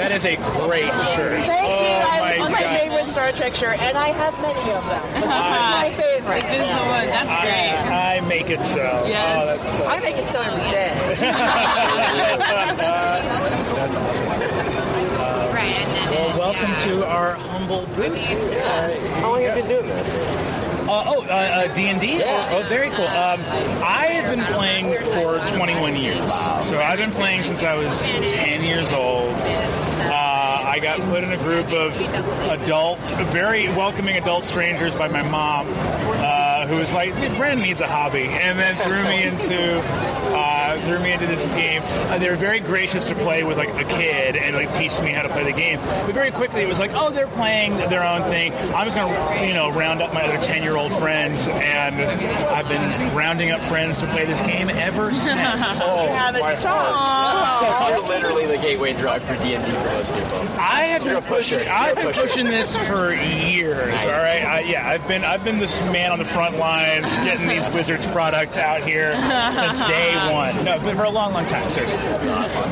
That is a great shirt. Thank oh you. I my was my God. favorite Star Trek shirt, and I have many of them. But this is my favorite. This is the one. That's great. I, I make it so. Oh, yes. Oh, that's so. I make it so every day. That's awesome. Right, Well, welcome yeah. to our humble booth. Yes. How long have you been doing this? Uh, oh, uh, uh, D&D? Oh, oh, very cool. Um, I have been playing for 21 years. So I've been playing since I was 10 years old. Uh, I got put in a group of adult, very welcoming adult strangers by my mom, uh, who was like, Brennan needs a hobby, and then threw me into threw me into this game. Uh, they were very gracious to play with like a kid and like teach me how to play the game. But very quickly, it was like, oh, they're playing their own thing. I'm just gonna, you know, round up my other 10 year old friends, and I've been rounding up friends to play this game ever since. you haven't stopped. So you're literally the gateway drug for D and D for most people. I have You're been pushing. I've been pushing this for years. Nice. All right, I, yeah, I've been I've been this man on the front lines getting these Wizards products out here since day one. No, but for a long, long time, sir. That's awesome.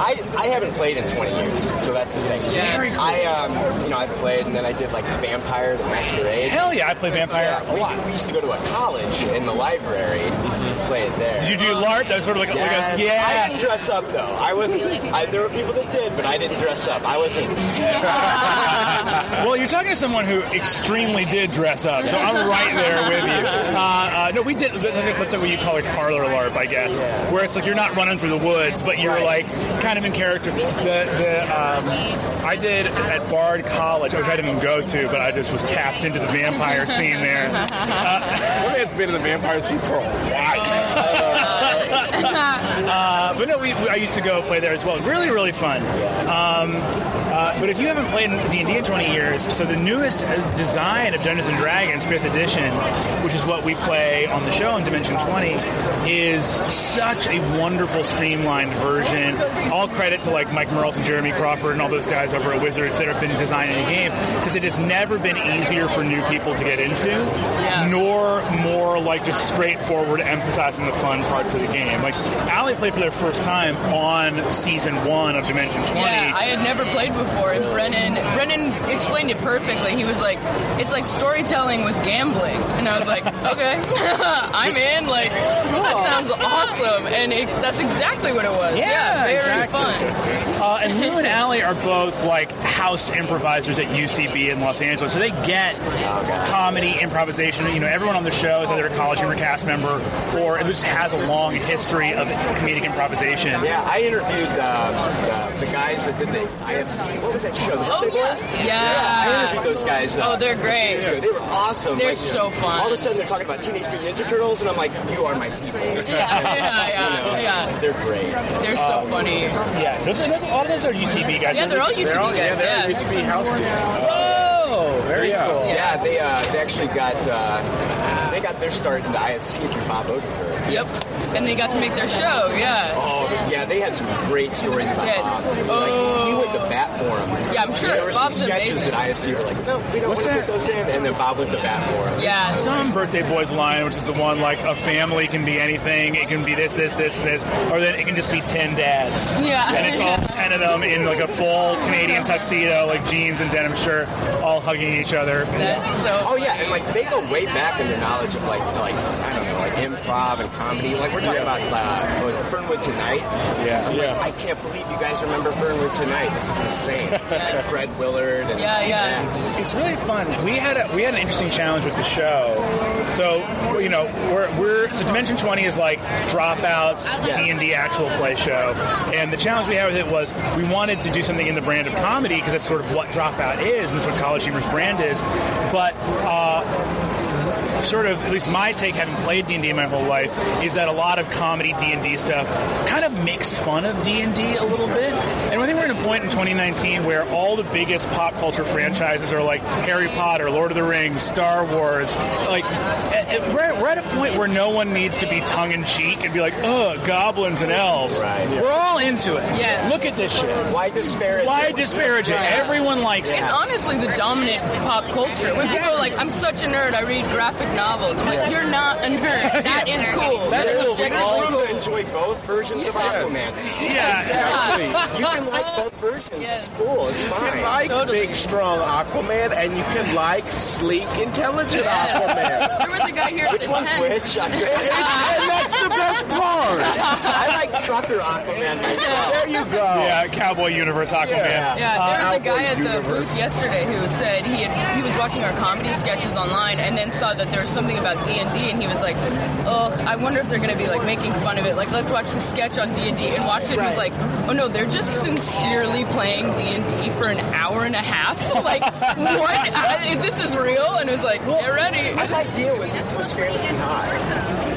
I, I haven't played in 20 years, so that's the thing. Very cool. I um, you know, I've played and then I did like Vampire the Masquerade. Hell yeah, I played Vampire Yeah, a we, lot. we used to go to a college in the library and play it there. Did you do LARP? That was sort of like, Yes. like a, yeah. I didn't dress up though. I wasn't. I, there were people that did, but I didn't dress up. I wasn't. well, you're talking to someone who extremely did dress up, so I'm right there with you. Uh, uh, no, we did. What's what you call it, parlor LARP, I guess, where it's like you're not running through the woods, but you're Right. like kind of in character. The, the um, I did at Bard College, which I didn't go to, but I just was tapped into the vampire scene there. Uh, One man's been in the vampire scene for a while. Uh, but no, we, we- I used to go play there as well. Really, really fun. Um, uh, but if you haven't played D and D in 20 years, so the newest uh, design of Dungeons and Dragons, Fifth Edition, which is what we play on the show in Dimension 20, is such a wonderful, streamlined version. All credit to like Mike Mearls and Jeremy Crawford and all those guys over at Wizards that have been designing the game because it has never been easier for new people to get into, nor more like just straightforward emphasizing the fun parts of the game. Like Allie played for their first time on season one of Dimension 20. Yeah, I had never played before, and Brennan Brennan explained it perfectly. He was like, "It's like storytelling with gambling," and I was like, "Okay, I'm in." Like, that sounds awesome, and it, that's exactly what it was. Yeah, very exactly. fun. Uh, and Lou and Allie are both like house improvisers at UCB in Los Angeles, so they get comedy, improvisation. You know, everyone on the show is either a college humor cast member or at least has a long history of comedic improvisation. Yeah, I interviewed um, the, the guys that did the IFC. What was that show? The Oh Birthday yeah, yeah. I interviewed those guys. uh, Oh, they're great. They were awesome. They're Like, so fun. All of a sudden, they're talking about Teenage Mutant Ninja Turtles, and I'm like, "You are my people." Yeah, yeah, You know, yeah. They're great. They're so funny. Yeah, those are, those, all those are UCB guys. Yeah, they're all UCB They're all, yeah, guys. they're Yeah. used to be house team. Oh, very Yeah. cool. Yeah, they uh, they actually got uh, they got their start in the IFC through Bob Odenkirk. Yep. And they got to make their show. Yeah. Oh, yeah, they had some great stories about Yeah. Bob. Like, Oh. he went to bat for him. Yeah, I'm sure. There were some sketches amazing. that IFC were like, no, we don't What's want to put those in, and then Bob went to bat for him. Yeah. Some birthday boys line, which is the one like a family can be anything. It can be this, this, this, this, or then it can just be ten dads. Yeah. and it's all ten of them in like a full Canadian tuxedo, like jeans and denim shirt, all hugging each other. That's so. Oh yeah, and like they go way back in their knowledge of like like I don't know like improv and comedy. Like we're talking about uh, what was Fernwood Tonight. Yeah. I'm like, I can't believe you guys remember Fernwood Tonight. This is insane. Like Fred Willard and Yeah, yeah. It's really fun. We had a we had an interesting challenge with the show. So you know we're we're so Dimension Twenty is like dropouts D and D actual play show, and the challenge we had with it was we wanted to do something in the brand of comedy because that's sort of what dropout is, and that's what College Humor's brand is. But uh, sort of, at least my take, having played D and D my whole life, is that a lot of comedy D and D stuff kind of makes fun of D and D a little bit. And I think we're at a point in 2019 where all the biggest pop culture franchises are like Harry Potter, Lord of the Rings, Star Wars. Like, eh, eh, we're at, we're at a point where no one needs to be tongue in cheek and be like, "Ugh, goblins and elves." Right. We're all into it. Yes. Look at this shit. why disparage? Why it? disparage it? Everyone likes it. It's honestly the dominant pop culture. When people are like, I'm such a nerd, I read graphic graphic novels. I'm like, you're not a nerd. That is cool. That's cool. There's objectively room cool. to enjoy both versions of Aquaman. Yeah. Exactly. You can like both versions. Yes. It's cool. It's fine. You can like Totally. big, strong Aquaman, and you can like sleek, intelligent Aquaman. There was a guy here. Which one's tent. which? And that's the best part. I like trucker Aquaman. There you go. Yeah, Cowboy Universe Aquaman. Yeah. Yeah, there uh, was a guy at the universe. booth yesterday who said he had, he was watching our comedy sketches online and then saw that there was something about D and D and he was like, "Oh, I wonder if they're going to be like making fun of it. Like, let's watch the sketch on D and D." And watched it and was like, "Oh no, they're just sincerely playing D and D for an hour and a half. like, what? I, this is real?" And it was like, "Get ready." His idea was was fantasy high.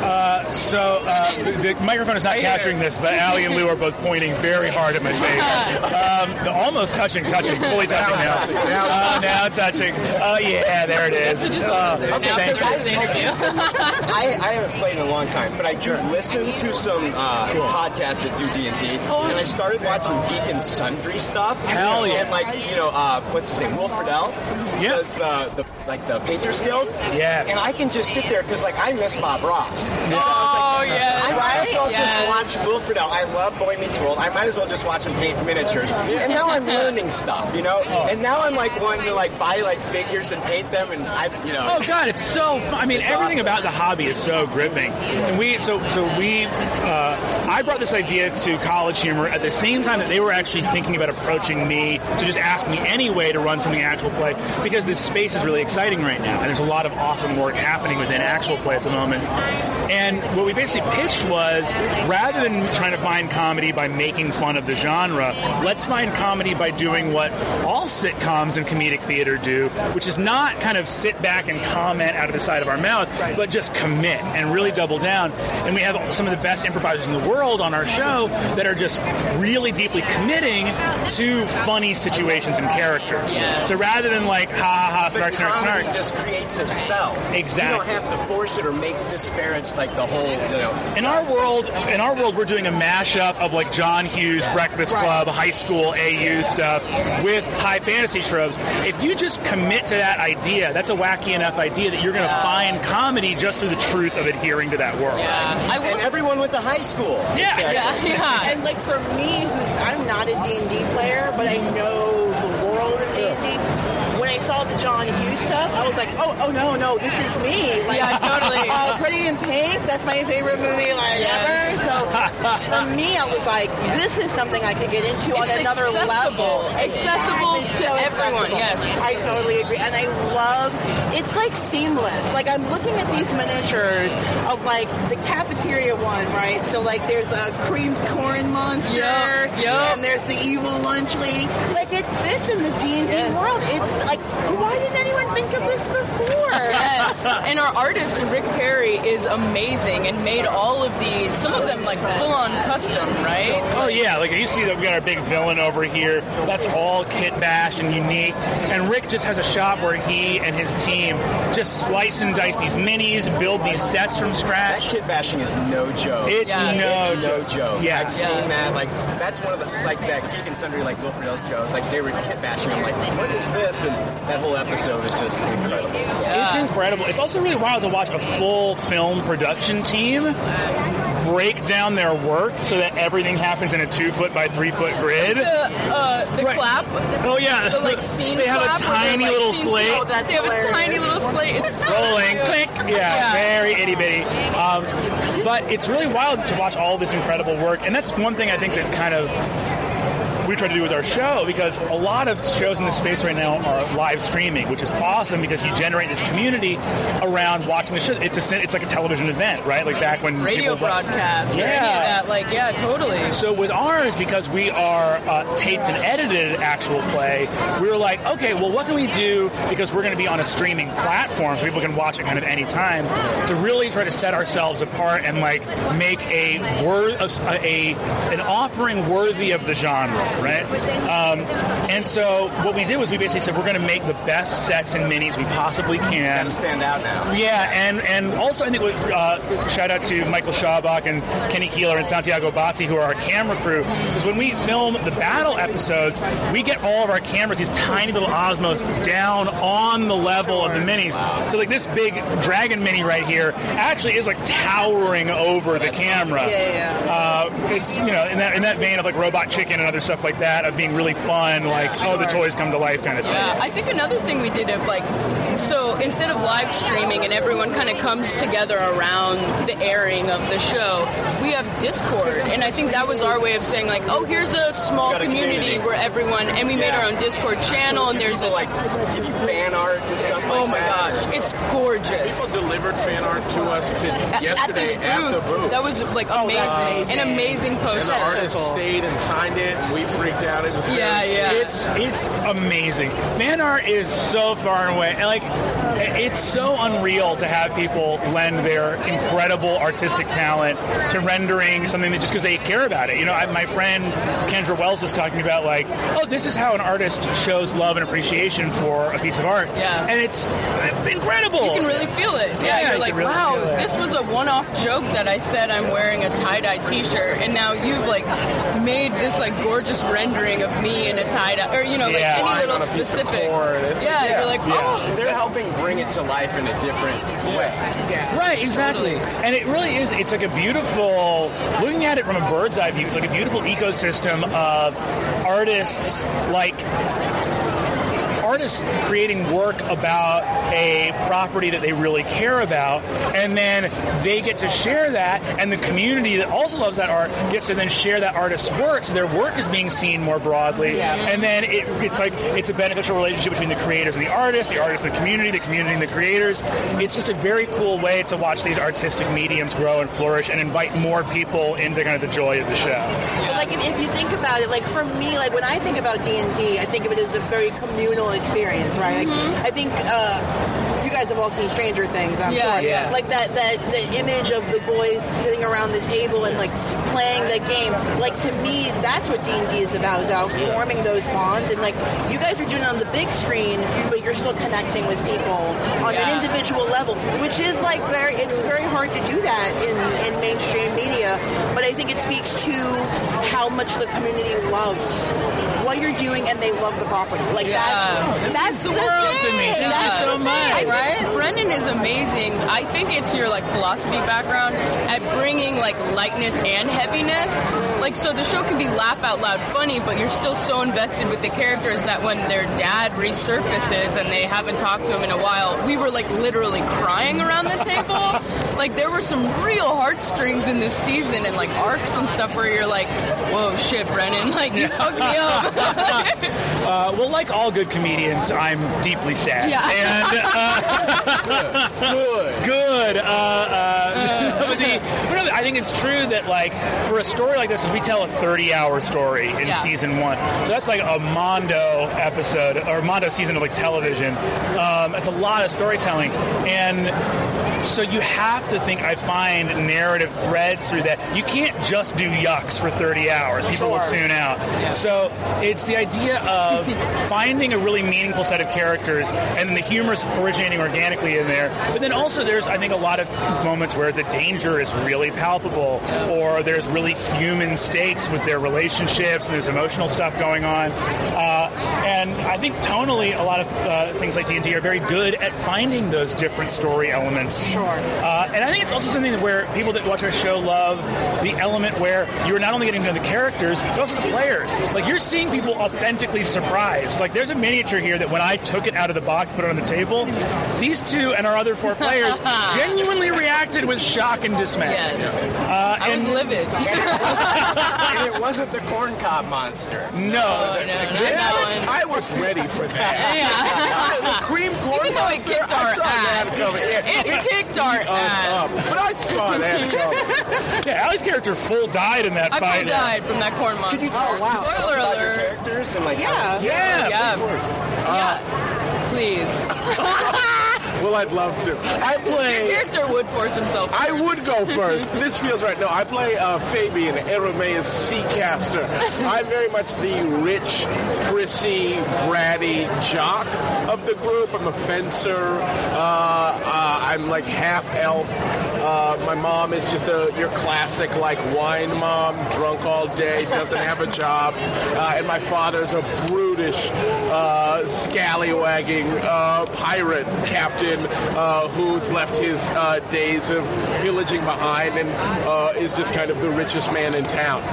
So uh, the, the microphone is not capturing this, but Ali and Lou are both pointing very hard at my face. Um, the almost touching, touching, fully touching now. Now Uh, now touching. Oh yeah, there it is. Uh. Okay, Now I- thank you. I, I haven't played in a long time, but I do listen to some uh, podcasts that do D and D, and I started watching Geek and Sundry stuff. Hell yeah. And like you know, uh, what's his name? Will Friedle. Yeah. Does the, the like the Painters Guild? Yes. And I can just sit there because like I miss Bob Ross. So I was Oh yes. I might as well Yes. just watch Will Friedle. I love Boy Meets World. I might as well just watch him paint miniatures. And now I'm learning stuff, you know. Oh. And now I'm like wanting to like buy like figures and paint them, and I, you know. Oh God, it's so. fun. I mean, It's everything awesome. about the hobby is so gripping. And we, so, so we, uh, I brought this idea to College Humor at the same time that they were actually thinking about approaching me to just ask me anyway to run something actual play because this space is really exciting right now, and there's a lot of awesome work happening within actual play at the moment. And what we basically pitched was, rather than trying to find comedy by making fun of the genre, let's find comedy by doing what all sitcoms and comedic theater do, which is not kind of sit back and comment out of the side of our mouth, but just commit and really double down. And we have some of the best improvisers in the world on our show that are just really deeply committing to funny situations and characters. Yes. So rather than like ha ha ha snark snark snark. just creates itself. Exactly. You don't have to force it or make disparage like the whole, you know. In our world, in our world, we're doing a mashup of like John Hughes Breakfast Club, high school AU stuff with high fantasy tropes. If you just commit to that idea, that's a wacky enough idea that you're going to find comedy just through the truth of adhering to that world. Yeah. I will And everyone went to high school. Yeah. Yeah, yeah. And like for me, who's I'm not a D&D player, but I know the world of D&D. When I saw the John Hughes stuff, I was like, oh, oh no, no, this is me. Like, Yeah, totally. uh, Pretty in Pink, that's my favorite movie like Yes. ever. So for me, I was like, this is something I could get into on another accessible. level. Accessible It's to everyone, yes. I totally agree, and I love. It's like seamless. Like I'm looking at these miniatures of like the cafeteria one, right? So like there's a creamed corn monster, Yup, yup. and there's the evil lunch lady. Like it fits in the D and D world. It's like why didn't anyone think of this before? Yes, and our artist Rick Perry is amazing and made all of these. Some of them like full on custom, right? Oh yeah, like you see that we got our big villain over here. That's all kit bashed and unique. And Rick just has a shop where he and his team just slice and dice these minis, build these sets from That scratch. kit bashing is no joke. It's Yeah. no it's no joke. Yeah. I've seen Yeah. that. Like that's one of the like that Geek and Sundry like Will Friedle's show. Like they were kit bashing. I'm like, what is this? And that whole episode is just incredible. So. It's incredible. It's also really wild to watch a full film production team break down their work so that everything happens in a two foot by three foot grid. The uh, the Right. clap. Oh yeah, The like scene. They have clap a tiny like, little slate. Oh, that's They have a tiny little slate. It's rolling, cute. click. Yeah, Yeah. very itty bitty. Um, but it's really wild to watch all this incredible work, and that's one thing I think that kind of we try to do with our show because a lot of shows in this space right now are live streaming, which is awesome because you generate this community around watching the show. It's a it's like a television event, right? Like back when Radio broadcast. or any of Yeah. that. Like yeah, totally. So with ours, because we are uh, taped and edited actual play, we were like, okay, well, what can we do? Because we're going to be on a streaming platform, so people can watch it kind of any time. To really try to set ourselves apart and like make a word a, a an offering worthy of the genre. Right? Um, and so what we did was we basically said we're going to make the best sets and minis we possibly can. Gotta stand out now. Yeah, and and also I think uh, shout out to Michael Schawbach and Kenny Keeler and Santiago Bazzi who are our camera crew because when we film the battle episodes, we get all of our cameras, these tiny little Osmos, down on the level of the minis. So like this big Dragon mini right here actually is like towering over the camera. Yeah, yeah. Uh, it's you know in that in that vein of like Robot Chicken and other stuff like that of being really fun, like oh the toys come to life kind of thing. Yeah, I think another thing we did of like, so instead of live streaming and everyone kind of comes together around the airing of the show, we have Discord, and I think that was our way of saying like, oh, here's a small Got a community, community. where everyone, and we made our own Discord channel, and there's a, like give you fan art and stuff like oh my that. gosh, it's gorgeous. People delivered fan art to us to At- yesterday at this the booth, booth. that was like Oh, amazing, that's an amazing and poster. the artist stayed and signed it, and we freaked out. It was Yeah, yeah. It's it's amazing. Fan art is so far and away, and like it's so unreal to have people lend their incredible artistic talent to rendering something that just because they care about it. You know, I, my friend Kendra Wells was talking about like, oh, this is how an artist shows love and appreciation for a piece of art. Yeah. and it's incredible. You can really feel it. Yeah, Yeah, you you're like, really wow, this was a one-off joke that I said I'm wearing a tie-dye T-shirt, and now you've like made this like gorgeous rendering of me in a tie-dye, or you know, like Yeah. any little on a piece of specific. Yeah, yeah. you're like, oh, They're helping bring it to life in a different way. Right, exactly. And it really is, it's like a beautiful, looking at it from a bird's eye view, it's like a beautiful ecosystem of artists like artists creating work about a property that they really care about and then they get to share that and the community that also loves that art gets to then share that artist's work so their work is being seen more broadly. And then it, it's like it's a beneficial relationship between the creators and the artists the artists and the community the community and the creators. It's just a very cool way to watch these artistic mediums grow and flourish and invite more people into kind of the joy of the show. But like if, if you think about it, like for me, like when I think about D and D, I think of it as a very communal experience, right? Like I think uh, you guys have all seen Stranger Things, I'm Yeah, sure. yeah. Like that that the image of the boys sitting around the table and like playing the game. Like to me, that's what D and D is about. Is about forming those bonds and like you guys are doing it on the big screen, but you're still connecting with people on Yeah. an individual level, which is like very it's very hard to do that in in mainstream media. But I think it speaks to how much the community loves what you're doing and they love the property. Like Yeah. that's that's the world to me. thing. Thank you so much. thing, Right? right? Brennan is amazing. I think it's your like philosophy background at bringing like lightness and heaviness. Like so the show can be laugh out loud funny, but you're still so invested with the characters that when their dad resurfaces and they haven't talked to him in a while, we were like literally crying around the table. like there were some real heartstrings in this season and like arcs and stuff where you're like, whoa shit, Brennan, like you hooked me up. Uh, well, like all good comedians, I'm deeply sad. Yeah. And uh, good, good. Uh, uh, but the, but no, I think it's true that like for a story like this, because we tell a 30-hour story in Yeah. season one, so that's like a Mondo episode or Mondo season of like television. Um, that's a lot of storytelling, and so you have to think. I find narrative threads through that. You can't just do yucks for 30 hours. People will tune out. So it's the idea of finding a really meaningful set of characters and then the humor's originating organically in there. But then also there's, I think, a lot of moments where the danger is really palpable or there's really human stakes with their relationships and there's emotional stuff going on. Uh, and I think tonally, a lot of uh, things like D&D are very good at finding those different story elements. Sure. Uh, and I think it's also something where people that watch our show love the element where you're not only getting to know the characters, but also the players. Like you're seeing people authentically surprised. Like there's a miniature here that when I took it out of the box, put it on the table, these two and our other four players genuinely reacted with shock and dismay. Yes. Uh, I was livid. and it wasn't the corn cob monster. no, Oh, no, not that one. I was ready for that. Yeah. the cream corn Even though it monster, kicked I our saw ass. coming. Yeah, It kicked our ass. up. But I saw that coming. yeah, Allie's character full died in that I fight. full died from that corn monster. Could you talk wow. tell us Spoiler about your alert. characters and like Yeah. Yeah, Yeah. please. Yeah. Please. Well, I'd love to. I play. Character would force himself. I would go first. this feels right. No, I play uh, Fabian, Aramais Seacaster. I'm very much the rich, prissy, bratty jock of the group. I'm a fencer. Uh, uh, I'm like half elf. Uh, my mom is just a your classic like wine mom, drunk all day, doesn't have a job, uh, and my father's a brutish, uh, scallywagging uh, pirate captain uh, who's left his uh, days of pillaging behind and is just kind of the richest man in town.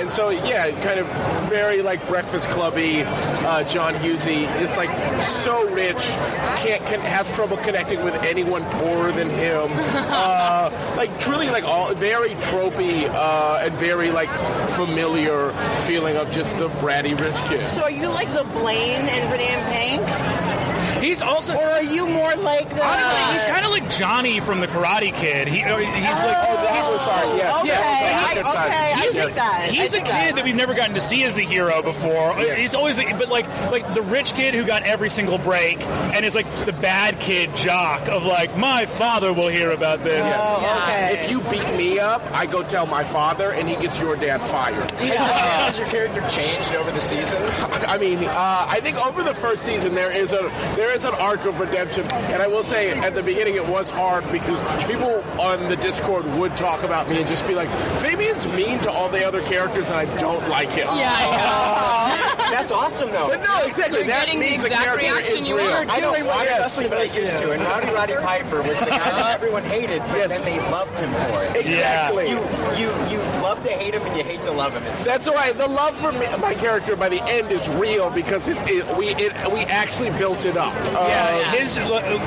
And so, yeah, kind of very like Breakfast Clubby. John Husey is like so rich, can't con- has trouble connecting with anyone poorer than him. Uh, like truly, like all very tropey uh, and very like familiar feeling of just the bratty rich kid. So are you like the Blaine and Renee Pank? He's also. Or are you more like the... Honestly, he's kind of like Johnny from the Karate Kid. He, he's like, Oh, that was sorry, yeah. Okay, Yeah, I, that's right. okay, I He's- take that. I He's a kid that. that. we've never gotten to see as the hero before. He's always, the, but like, like the rich kid who got every single break, and is like the bad kid jock of like, my father will hear about this. Oh, okay. If you beat me up, I go tell my father, and he gets your dad fired. Has your character changed over the seasons? I mean, uh, I think over the first season there is a there is an arc of redemption, and I will say at the beginning it was hard because people on the Discord would talk about me and just be like, Fabian's mean to all the other characters, and I don't like him. Yeah, I That's awesome, though. But no, exactly. You're that getting the means exact character reaction is you real. want. I don't watch yes. wrestling, but I used to. And Rowdy Roddy Piper was the guy that uh-huh. everyone hated, but Yes. then they loved him for it. Exactly. You, you, you love to hate him and you hate to love him. It's That's why the love for me, my character by the end is real because it, it we it, we actually built it up. Uh, Yeah, his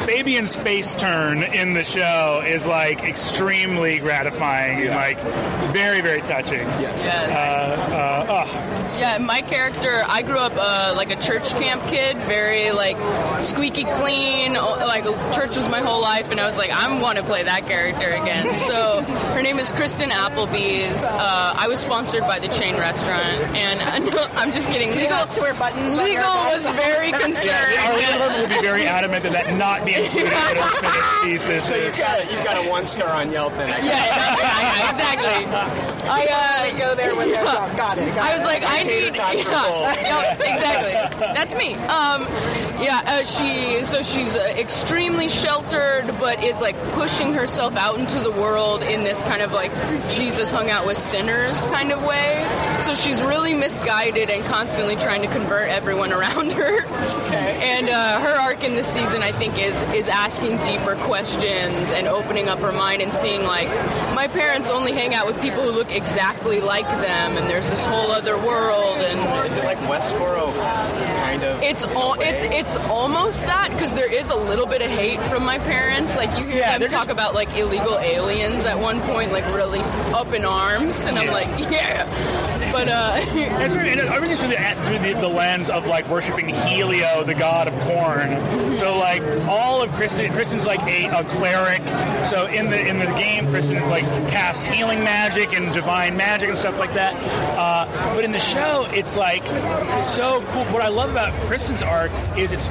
Fabian's face turn in the show is like extremely gratifying and like very very touching. Yes. Uh, uh, oh. Yeah, my character, I grew up uh, like a church camp kid, very like squeaky clean. Like church was my whole life, and I was like, I want to play that character again. So her name is Kristen Applebee's. Uh, I was sponsored by the chain restaurant, and I'm just kidding. Do Legal, to wear buttons? legal was very concerned. Yeah, Our leader will be very adamant that that not be included in a finished piece. This so you've got a, you've got a one star on Yelp then. I Yeah, yeah, exactly. I uh, go there when they're drunk. Got it. Got I was it. like, I Tater need. tots Yeah, yeah, exactly. That's me. Um, yeah. Uh, she. So she's uh, extremely sheltered, but is like pushing herself out into the world in this kind of like Jesus hung out with sinners kind of way. So she's really misguided and constantly trying to convert everyone around her. Okay. And uh, her arc in this season, I think, is is asking deeper questions and opening up her mind and seeing like my parents only hang out with people who look exactly like them, and there's this whole other world and. Is it like Westboro kind of? It's all it's it's almost that because there is a little bit of hate from my parents. Like you hear Yeah, them talk just- about like illegal aliens at one point, like really up in arms, and I'm like, yeah. But uh, It's very, and everything's through, the, through the, the lens of like worshiping Helio, the god of corn. So like all of Kristen, Kristen's like a, a cleric. So in the in the game, Kristen like casts healing magic and divine magic and stuff like that. Uh, but in the show, it's like so cool. What I love about Kristen's arc is it's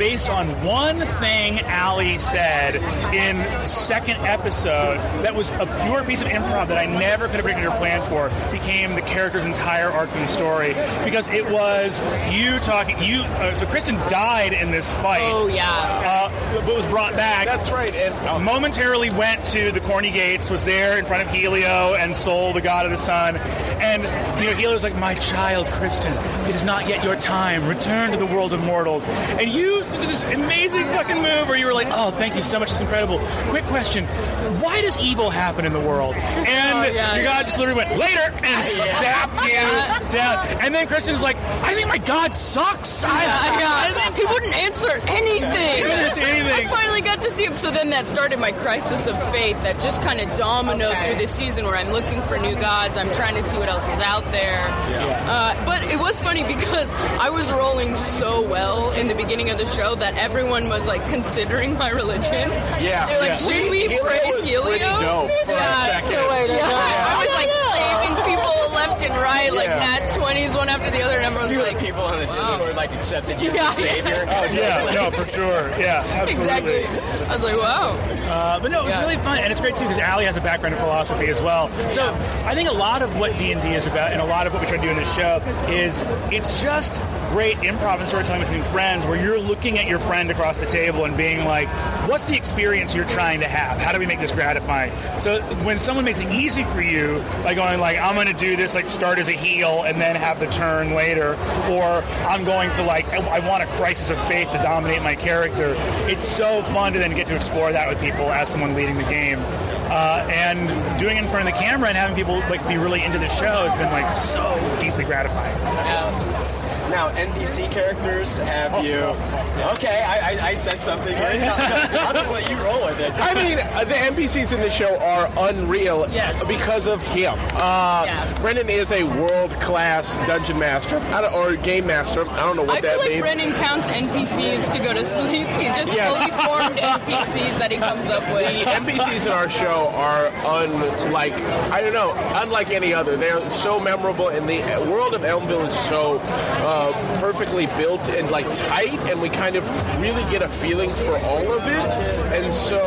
based on one thing Allie said in second episode that was a pure piece of improv that I never could have predicted or planned for. Became the character's entire arc in the story because it was you talking. You uh, so Kristen died in this fight. oh yeah, Uh, but was brought back. That's right. And momentarily went to the corny gates, was there in front of Helio and Sol, the god of the sun. And, you know, Helio's like, My child, Kristen, it is not yet your time. Return to the world of mortals. And you did this amazing fucking move where you were like, Oh, thank you so much. It's incredible. Quick question Why does evil happen in the world? And Oh, yeah, your god just literally went, Later! And zapped you down. And then Kristen's like, I think my god sucks. I, yeah, yeah. He wouldn't answer anything. He wouldn't answer anything. I finally got to see him. So then that started my crisis of faith that just kind of dominoed Okay. through the season where I'm looking for new gods. I'm trying to see what else is out there. Uh, but it was funny because I was rolling so well in the beginning of the show that everyone was like considering my religion. Yeah. They're like, Yeah. should we Helio praise was Helio? pretty dope for a yeah, second. the way to yeah. I was like saving people left left and right, like Yeah. nat twenties one after the other, and everyone's few of like, people on the Discord like accepted you Yeah. as a savior. Oh, yeah, no, for sure. Yeah, absolutely. exactly. I was like, wow. Uh, but no, it was Yeah. really fun, and it's great too because Allie has a background in philosophy as well. So I think a lot of what D and D is about, and a lot of what we try to do in this show, is it's just great improv and storytelling between friends, where you're looking at your friend across the table and being like, "What's the experience you're trying to have? How do we make this gratifying?" So when someone makes it easy for you by going like, "I'm going to do this," like start as a heel and then have the turn later, or I'm going to like, I want a crisis of faith to dominate my character. It's so fun to then get to explore that with people as someone leading the game. Uh, and doing it in front of the camera and having people like be really into the show has been like so deeply gratifying. Now, NPC characters, have you? Okay, I, I, I said something. Right? No, no, I'll just let you roll with it. I mean, uh, the NPCs in the show are unreal Yes. because of him. Uh, Yeah. Brennan is a world class dungeon master I don't, or game master. I don't know what I that feel like means. Brennan counts NPCs to go to sleep. He just Yes. fully formed NPCs that he comes up with. the with. NPCs in our show are unlike I don't know, unlike any other. They're so memorable, and the world of Elmville is so uh, perfectly built and like tight, and we kind of really get a feeling for all of it. And so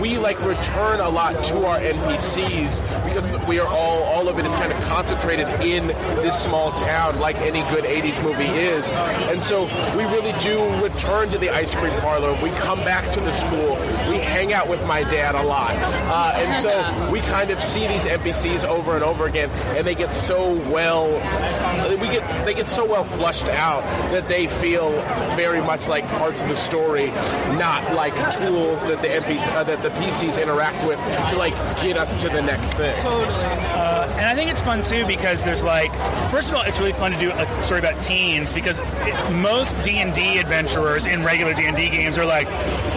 we like return a lot to our NPCs because we are all all of it is kind of concentrated in this small town, like any good '80s movie is. And so we really do return to the ice cream parlor. We come back to the school. We hang out with my dad a lot, uh, and so we kind of see these NPCs over and over again, and they get so well. We get they get so well flushed out that they feel very much like parts of the story, not like tools that the NPC uh, that the PCs interact with to like get us to the next thing. Totally. Uh, and I think it's fun too because there's like, first of all, it's really fun to do a story about teens because it, most D and D adventurers in regular D and D games are like,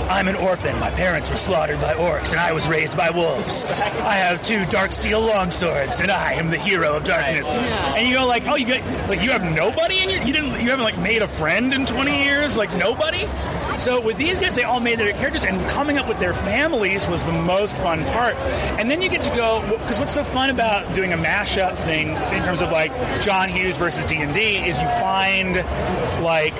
I'm an orphan. My parents were slaughtered by orcs, and I was raised by wolves. I have two dark steel longswords, and I am the hero of darkness. And you go like, oh, you got like you have nobody in your you didn't you haven't like made a friend in 20 years, like nobody. So with these guys, they all made their characters, and coming up with their families was the most fun part. And then you get to go because what's so fun about doing a mashup thing in terms of like John Hughes versus D and D is you find like,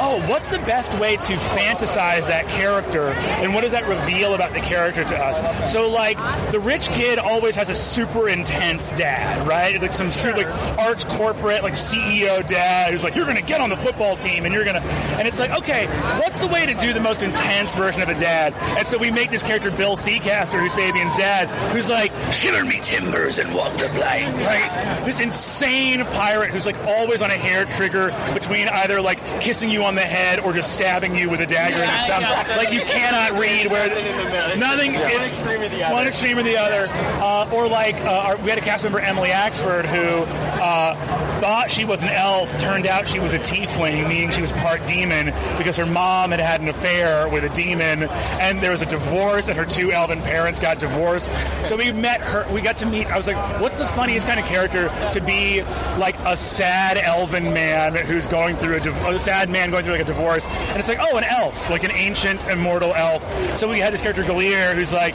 oh, what's the best way to fantasize that character, and what does that reveal about the character to us? So like the rich kid always has a super intense dad, right? Like some super like arch corporate like CEO dad who's like, you're gonna get on the football team, and you're gonna, and it's like, okay, what's the way to do the most intense version of a dad? And so we make this character Bill Seacaster, who's Fabian's dad, who's like, shiver me timbers and walk the plank, right? This insane pirate who's like always on a hair trigger between either like kissing you on the head or just stabbing you with a dagger in the Yeah, I stomach. got that. Like you cannot read where nothing in the middle. It's nothing. just one extreme or the other. One extreme or the other. Uh, or like uh, our, we had a cast member Emily Axford who uh, thought she was an elf. Turned out she was a tiefling, meaning she was part demon because her mom had had an affair with a demon, and there was a divorce, and her two elven parents got divorced. So we met her. We got to meet. I was like, "What's the funniest kind of character to be like a sad elven man who's going through a, div- a sad man going through like a divorce?" And it's like, "Oh, an elf, like an ancient immortal elf." So we had this character Gilear who's like,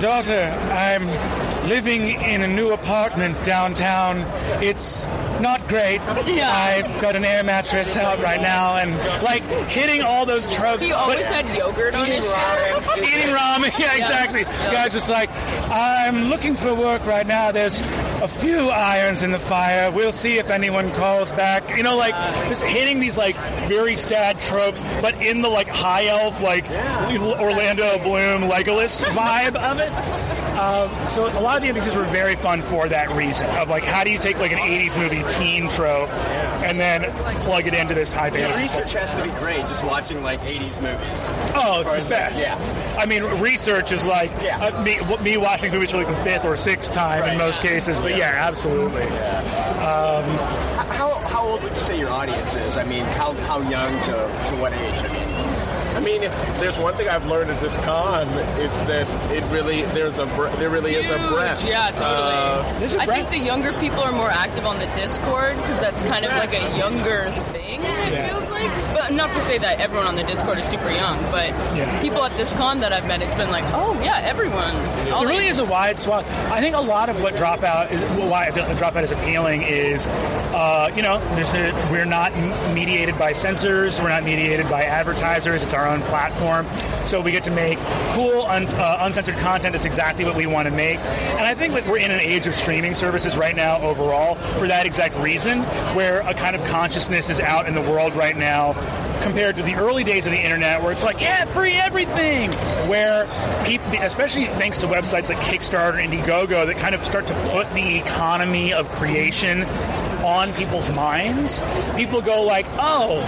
"Daughter, I'm living in a new apartment downtown. It's not great. Yeah. I've got an air mattress out right now, and like hitting all those tropes." He always had yogurt on his shirt. eating ramen. Yeah, exactly. Yeah. Guys, just like I'm looking for work right now. There's a few irons in the fire. We'll see if anyone calls back. You know, like just hitting these like very sad tropes, but in the like high elf, like Orlando Bloom, Legolas vibe of it. Um, so a lot of the NPCs were very fun for that reason. Of like, how do you take like an '80s movie teen trope and then plug it into this high The fantasy? research has to be great just watching like 80s movies. Oh, it's the that- best. Yeah. I mean, research is like Yeah. uh, me, me watching movies for like the fifth or sixth time Right. in most cases. But yeah, absolutely. How, how old would you say your audience is? I mean, how, how young to, to what age? I mean, I mean, if there's one thing I've learned at this con, it's that it really there's a there really is a Huge. breadth. Yeah, totally. Uh, There's a I breadth. think the younger people are more active on the Discord because that's kind of like a younger thing. It feels like, but not not to say that everyone on the Discord is super young, but Yeah. people at this con that I've met, it's been like, oh yeah, everyone. All There really ages. is a wide swath. I think a lot of what Dropout is, why the Dropout is appealing is, uh, you know, there's a, we're not mediated by censors, we're not mediated by advertisers. It's our own platform, so we get to make cool, un, uh, uncensored content. That's exactly what we want to make. And I think that we're in an age of streaming services right now, overall, for that exact reason, where a kind of consciousness is out in the world right now compared to the early days of the internet where it's like, yeah, free everything. Where people, especially thanks to websites like Kickstarter Indiegogo that kind of start to put the economy of creation on people's minds, people go like, oh,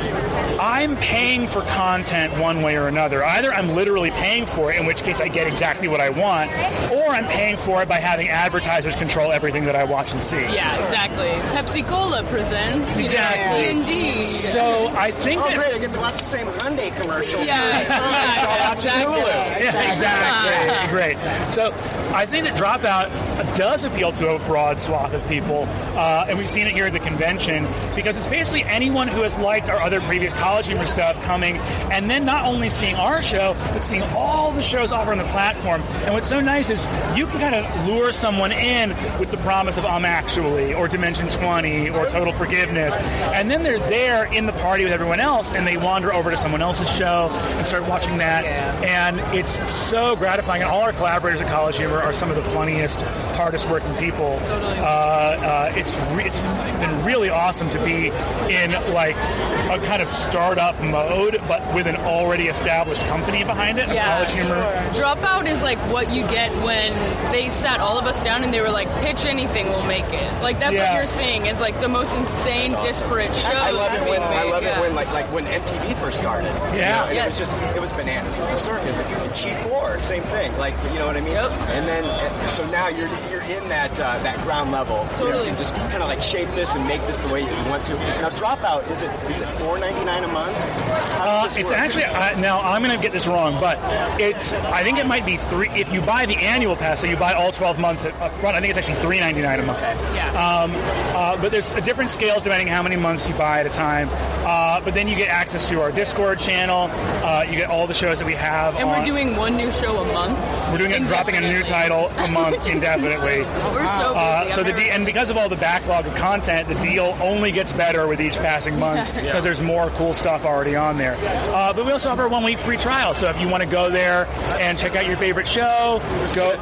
I'm paying for content one way or another. Either I'm literally paying for it, in which case I get exactly what I want, or I'm paying for it by having advertisers control everything that I watch and see. Yeah, exactly. Pepsi Cola presents you Exactly. know, D&D. So I think Oh, that great! I get to watch the same Hyundai commercial. Yeah, I'll watch it exactly. Hulu. Yeah, exactly. Great. So I think that Dropout does appeal to a broad swath of people, uh, and we've seen it here at the convention because it's basically anyone who has liked our other previous college humor stuff coming, and then not only seeing our show, but seeing all the shows offered on the platform. And what's so nice is you can kind of lure someone in with the promise of I'm Um Actually, or Dimension 20, or Total Forgiveness, and then they're there in the party with everyone else, and they wander over to someone else's show and start watching that, and it's so gratifying. And all our collaborators at College Humor are some of the funniest, hardest working people. Uh, uh, it's re- it's been really awesome to be in like a kind of startup mode, but with an already established company behind it. Yeah, College Humor. Dropout is like what you get when they sat all of us down and they were like, pitch anything, we'll make it. Like that's Yeah. what you're seeing is like the most insane, disparate shows. I love it being when I made, love yeah. it when like like when MTV first started. You Yeah. know, and it was just it was bananas. It was a circus. And Chief Four, same thing. Like you know what I mean. Yep. And then uh, so now you're you're in that uh, that ground level. You, know, Totally. you can just kind of like shape this and make this the way that you want to. Now Dropout is it is it four ninety nine a month? How Uh, this it's work? actually uh, now I'm going to get this wrong, but it's I think it might be three. If you buy the annual pass, so you buy all 12 months up up front, I think it's actually 3.99 a month. Yeah. Um, uh, but there's different scales depending how many months you buy at a time. Uh, but then you get access to our Discord channel. Uh, you get all the shows that we have. And we're doing one new show a month. we're doing it, dropping a new title a month indefinitely. We're so busy. Uh, so the very de- and because of all the backlog of content, the deal only gets better with each passing month because there's more cool stuff already on there. Uh, but we also offer a one week free trial. So if you want to go there and check out your favorite show, go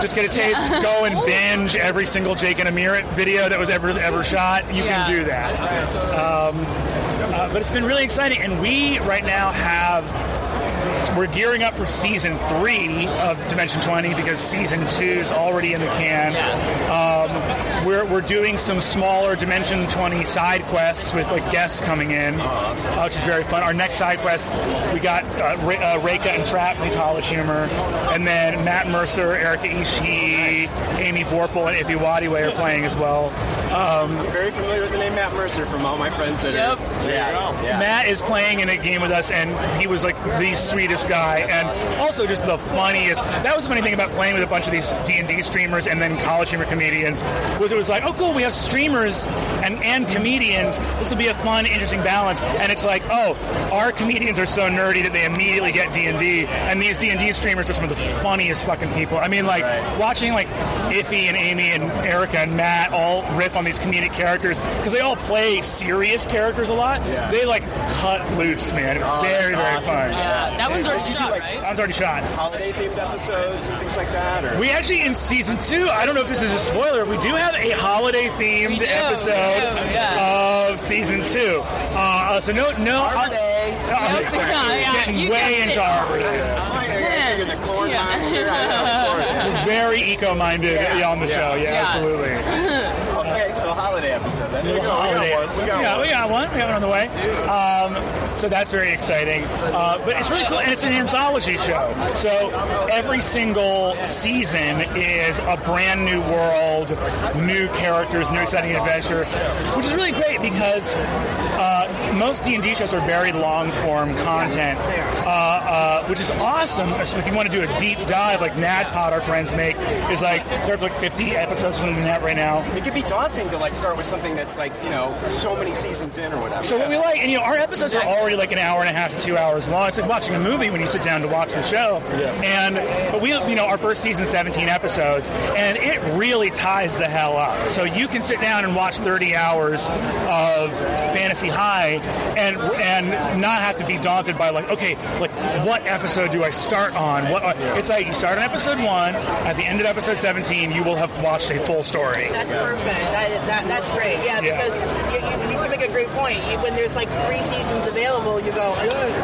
just get a taste, go and binge every single Jake and Amir video that was ever ever shot. You Yeah. can do that. Um, uh, but it's been really exciting, and we right now have we're gearing up for season three of Dimension 20 because season two is already in the can. Um, we're, we're doing some smaller Dimension 20 side quests with like guests coming in, uh, which is very fun. Our next side quest, we got uh, Re- uh, Reika and Trap from College Humor, and then Matt Mercer, Erika Ishii, Amy Vorpahl, and Ify Nwadiwe are playing as well. Um, very familiar with the name Matt Mercer from all my friends that Yep. are. Yeah. yeah. Matt is playing in a game with us, and he was like the sweetest guy, and also just the funniest. That was the funny thing about playing with a bunch of these D and D streamers and then college humor comedians was it was like, oh cool, we have streamers and and comedians. This will be a fun, interesting balance. And it's like, oh, our comedians are so nerdy that they immediately get D and D, and these D and D streamers are some of the funniest fucking people. I mean, like watching like Ify and Amy and Erika and Matt all riff on these comedic characters because they all play serious characters a lot. Yeah. They like cut loose, man. It was Oh, very, very awesome. fun. Yeah, that one's already Did you shot, like- right? That one's already shot. Holiday themed episodes and things like that, or We actually in season two. I don't know if this is a spoiler. We do have a holiday themed episode yeah. of season two. Uh, uh, so no, no. Arbor Day. Uh, Yep, yeah, yeah, Getting you way into it. Arbor Day. I Man. the corn Yeah. monster. I know, of course. Very eco-minded Yeah. on the show. Yeah, Yeah. absolutely. Holiday episode. That's good. holiday. one. We got yeah, one. we got one. We have it on the way. Um, so that's very exciting. Uh, but it's really cool, and it's an anthology show. So every single season is a brand new world, new characters, new exciting adventure, which is really great because uh, most D and D shows are very long form content, uh, uh, which is awesome. If you want to do a deep dive, like NADDPod, our friends make, is like they're like 50 episodes on the net right now. It could be daunting to like start with something that's like you know so many seasons in or whatever. So what we like, and you know, our episodes are already like an hour and a half to two hours long. It's like watching a movie when you sit down to watch the show. Yeah. And but we, you know, our first season, 17 episodes, and it really ties the hell up. So you can sit down and watch 30 hours of Fantasy High, and and not have to be daunted by like, okay, like what episode do I start on? What uh, it's like you start on episode one. At the end of episode 17, you will have watched a full story. That's perfect. That, that, that's great. Yeah, Yeah. because you, you, you make a great point. You- When there's like three seasons available, you go,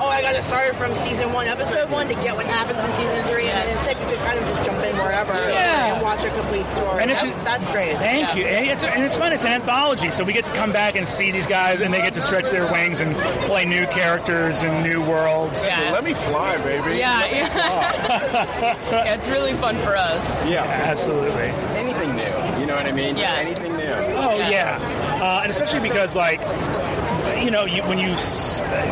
oh, I got to start from season one, episode one to get what happens in season three, and then instead you could kind of just jump in wherever Yeah. and watch a complete story. And it's That- a- that's great. Thank you. And it's, and it's fun. It's an anthology, so we get to come back and see these guys, and they get to stretch their wings and play new characters and new worlds. Yeah. Let me fly, baby. Yeah, yeah. yeah, it's really fun for us. Yeah, absolutely. anything new. You know what I mean? Just Yeah. anything new. Oh yeah, uh, and especially because like. You know, you, when you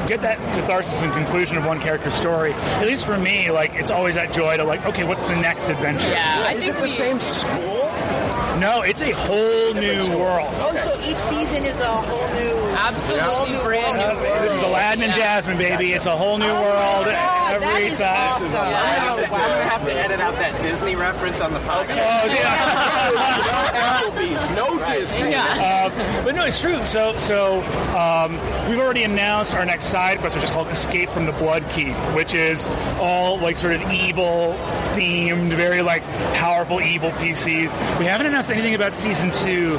get that catharsis and conclusion of one character's story, at least for me, like it's always that joy to like, okay, what's the next adventure? Yeah, Is it the we, same school? No, it's a whole new world. Oh, so each season is a whole new, Absolutely whole new brand world. new world. This is Aladdin and Jasmine, baby. It's a whole new Oh, world my God, every is time. awesome. I'm, gonna have to, Oh, I'm gonna have to edit out that Disney reference on the podcast. Oh yeah. No Applebee's, no Disney. Yeah. Um, but no, it's true. So, so um, we've already announced our next side quest, which is called Escape from the Bloodkeep, which is all like sort of evil themed, very like powerful evil PCs. We haven't announced anything about season two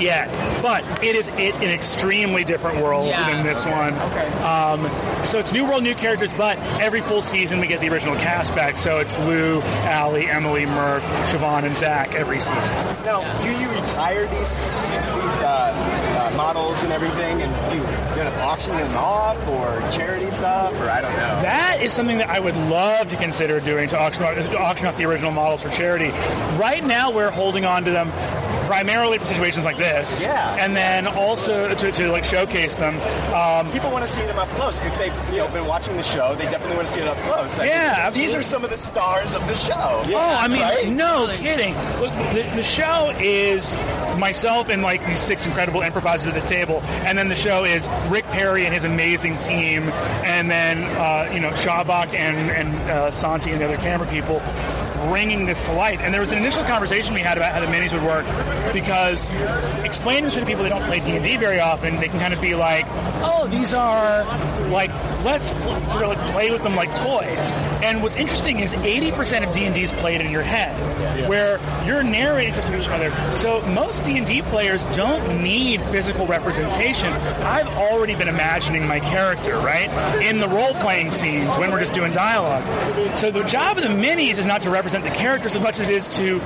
yet, but it is it, an extremely different world Yeah. than this one. Okay. Um, so it's new world, new characters, but every full season we get the original cast back. So it's Lou, Ally, Emily, Murph, Siobhan, and Zac every season. Now, do you retire these these uh, uh, models and everything, and do you, do end up auctioning them off or charity stuff, or I don't know? That is something that I would love to consider doing to auction, auction off the original models for charity. Right now, we're holding on to them primarily for situations like this, Yeah. and then also to, to like showcase them. Um, People want to see them up close. If they've you know been watching the show, they definitely want to see it up close. I Yeah, mean, these are some of the stars of the show. Oh, I mean, Right? no kidding. Look, the, the show is myself and like these six incredible improvisers at the table, and then the show is Rick Perry and his amazing team, and then uh, you know Shabak and and uh, Santi and the other camera people bringing this to light. And there was an initial conversation we had about how the minis would work because explaining to the people that don't play D and D very often, they can kind of be like, "Oh, these are like let's pl- sort of like play with them like toys." And what's interesting is 80% of D and D is played in your head, where you're narrating situations other. So most D and D players don't need physical representation. I've already been imagining my character right in the role playing scenes when we're just doing dialogue. So the job of the minis is not to represent the characters as much as it is to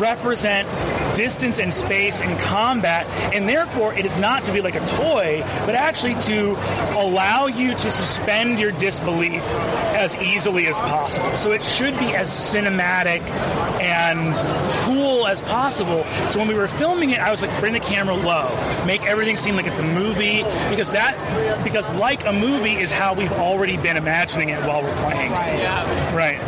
represent distance and space and combat, and therefore it is not to be like a toy, but actually to allow you to suspend your disbelief as easily as possible. So it should be as cinematic and cool as possible. So when we were filming it, I was like, bring the camera low, make everything seem like it's a movie, because that, because like a movie is how we've already been imagining it while we're playing. Yeah. Right.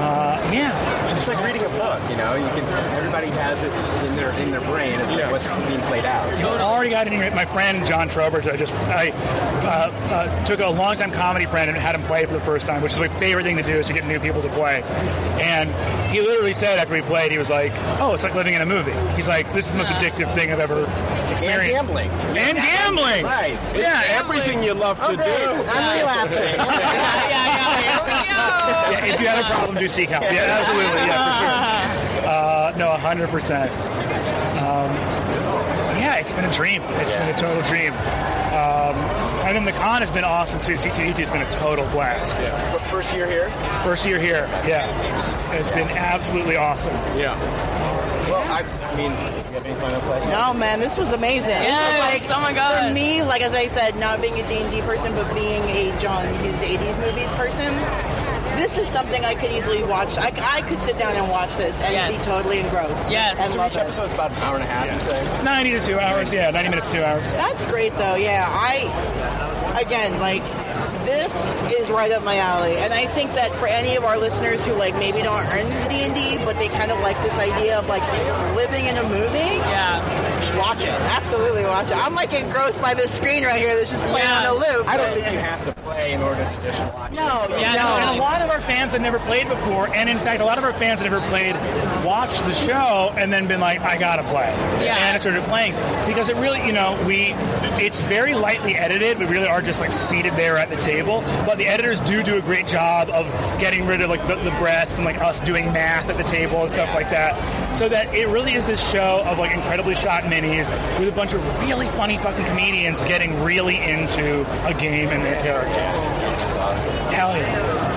Uh, yeah. It's like reading a book. You know, you can. Everybody has it in their in their brain. It's what's being played out. I already got in here. My friend John Trowbridge, I just I uh, uh, took a longtime comedy friend and had him play for the first time, which is my favorite thing to do is to get new people to play. And he literally said after we played, he was like, "Oh, it's like living in a movie." He's like, "This is the most addictive thing I've ever And experienced." gambling. And gambling. Right. Yeah. Everything you love to Okay, do. I'm relapsing. Yeah, yeah, yeah. Here we go. Yeah, if you have a problem, do seek help. Yeah, absolutely. Yeah, for sure. Uh, no, hundred percent. Um, yeah, it's been a dream. It's been a total dream. Um, And then the con has been awesome too. C2E2 has been a total blast. F- First year here. First year here, yeah. It's been absolutely awesome. Yeah. Well, I, I mean, you have any final questions? No, man, this was amazing. Yes, like, oh my God. For me, like as I said, not being a D&D person, but being a John Hughes 80s movies person, this is something I could easily watch. I, I could sit down and watch this and Yes. be totally engrossed. Yes. And So love each it. episode's about an hour and a half. You say? 90 to 2 hours, yeah, 90 minutes, to 2 hours. That's great, though. Yeah, I again like this is right up my alley, and I think that for any of our listeners who like maybe don't earn D and D, but they kind of like this idea of like living in a movie, Yeah. just watch it. Absolutely watch it. I'm like engrossed by this screen right here that's just playing Yeah. on a loop. I don't think you have to play in order to just watch. No, Yeah, no. And a lot of our fans had never played before, and in fact, a lot of our fans had never played, watched the show, and then been like, "I gotta play," Yeah. and started playing because it really, you know, we it's very lightly edited. We really are just like seated there at the table, but the editors do do a great job of getting rid of like the, the breaths and like us doing math at the table and stuff like that, so that it really is this show of like incredibly shot minis with a bunch of really funny fucking comedians getting really into a game and their characters. That's awesome. Hell. Yeah.